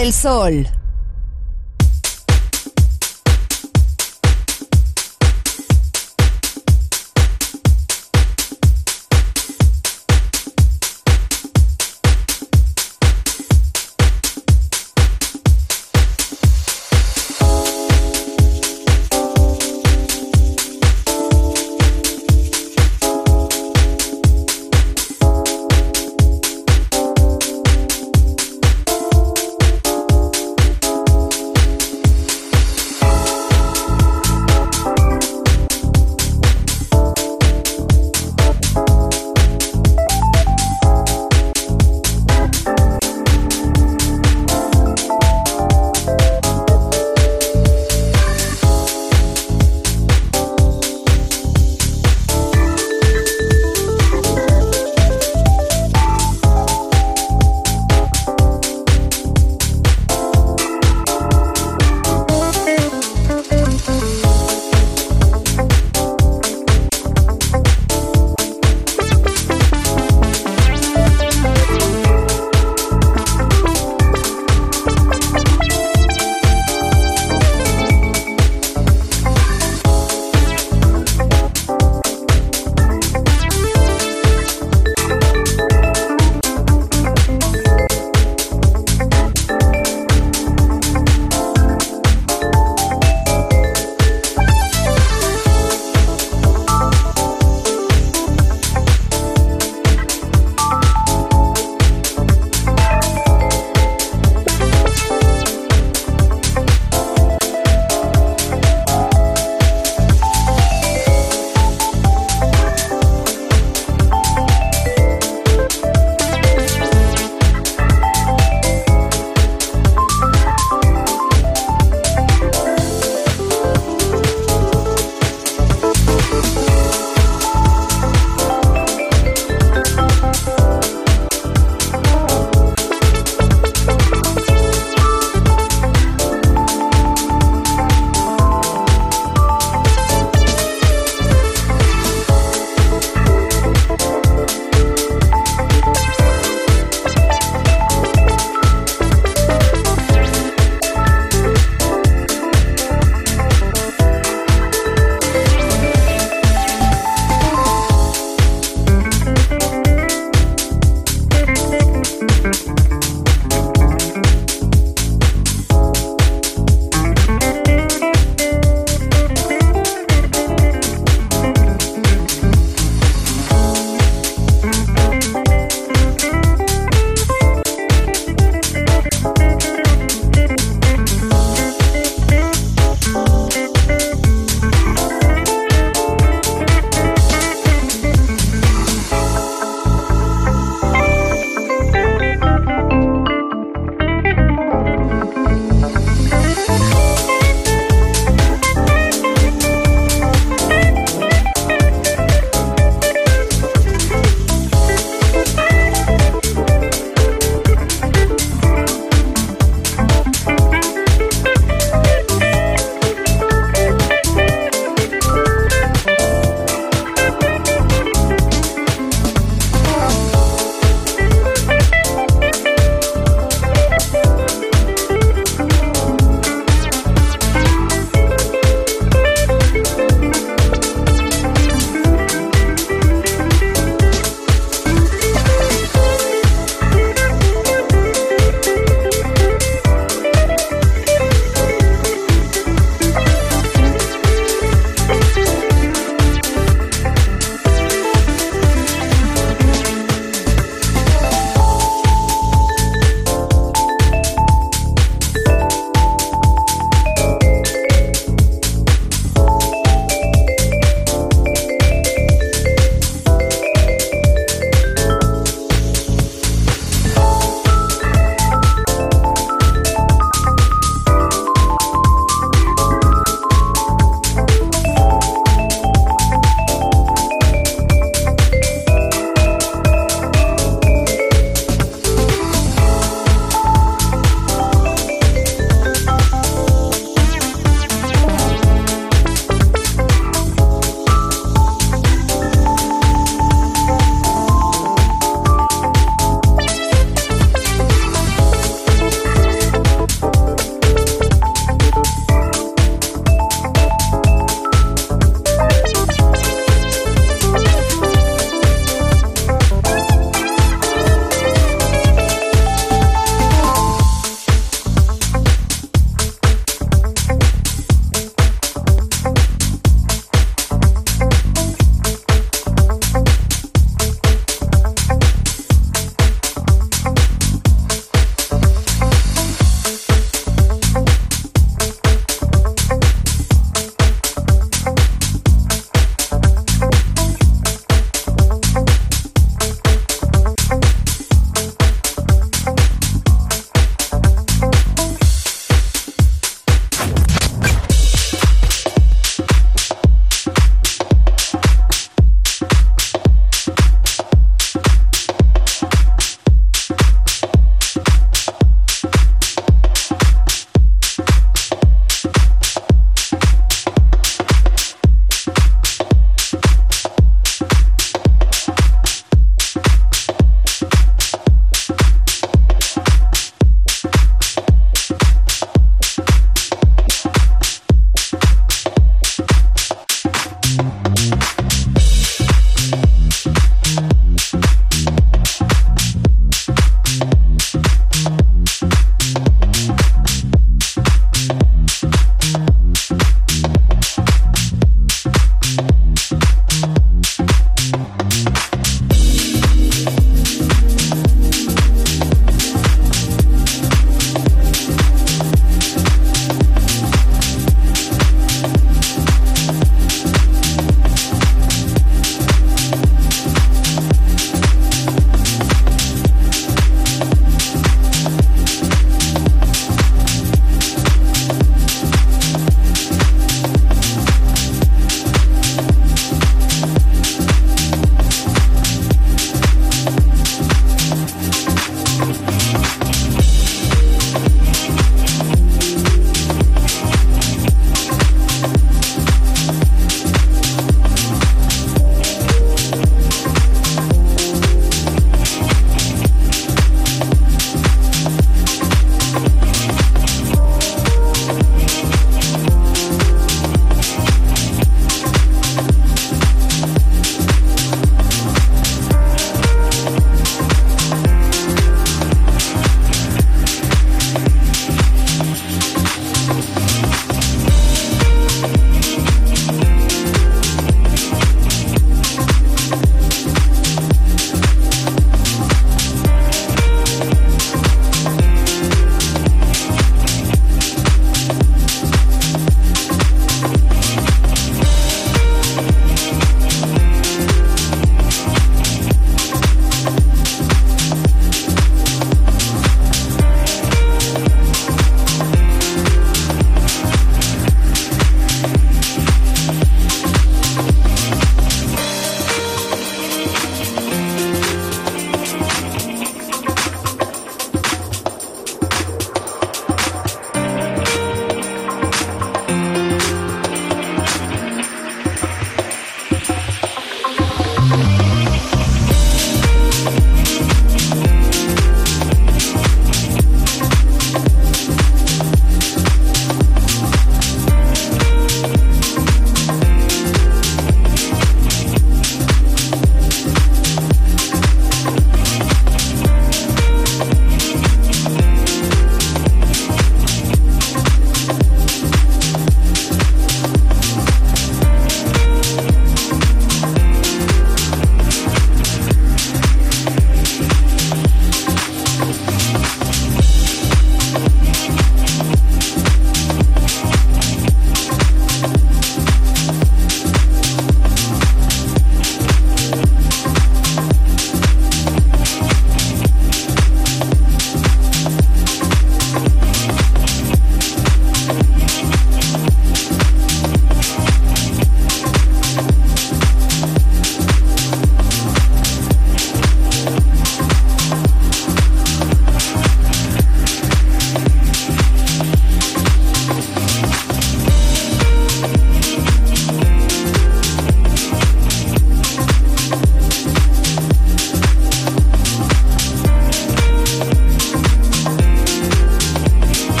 Del Sol.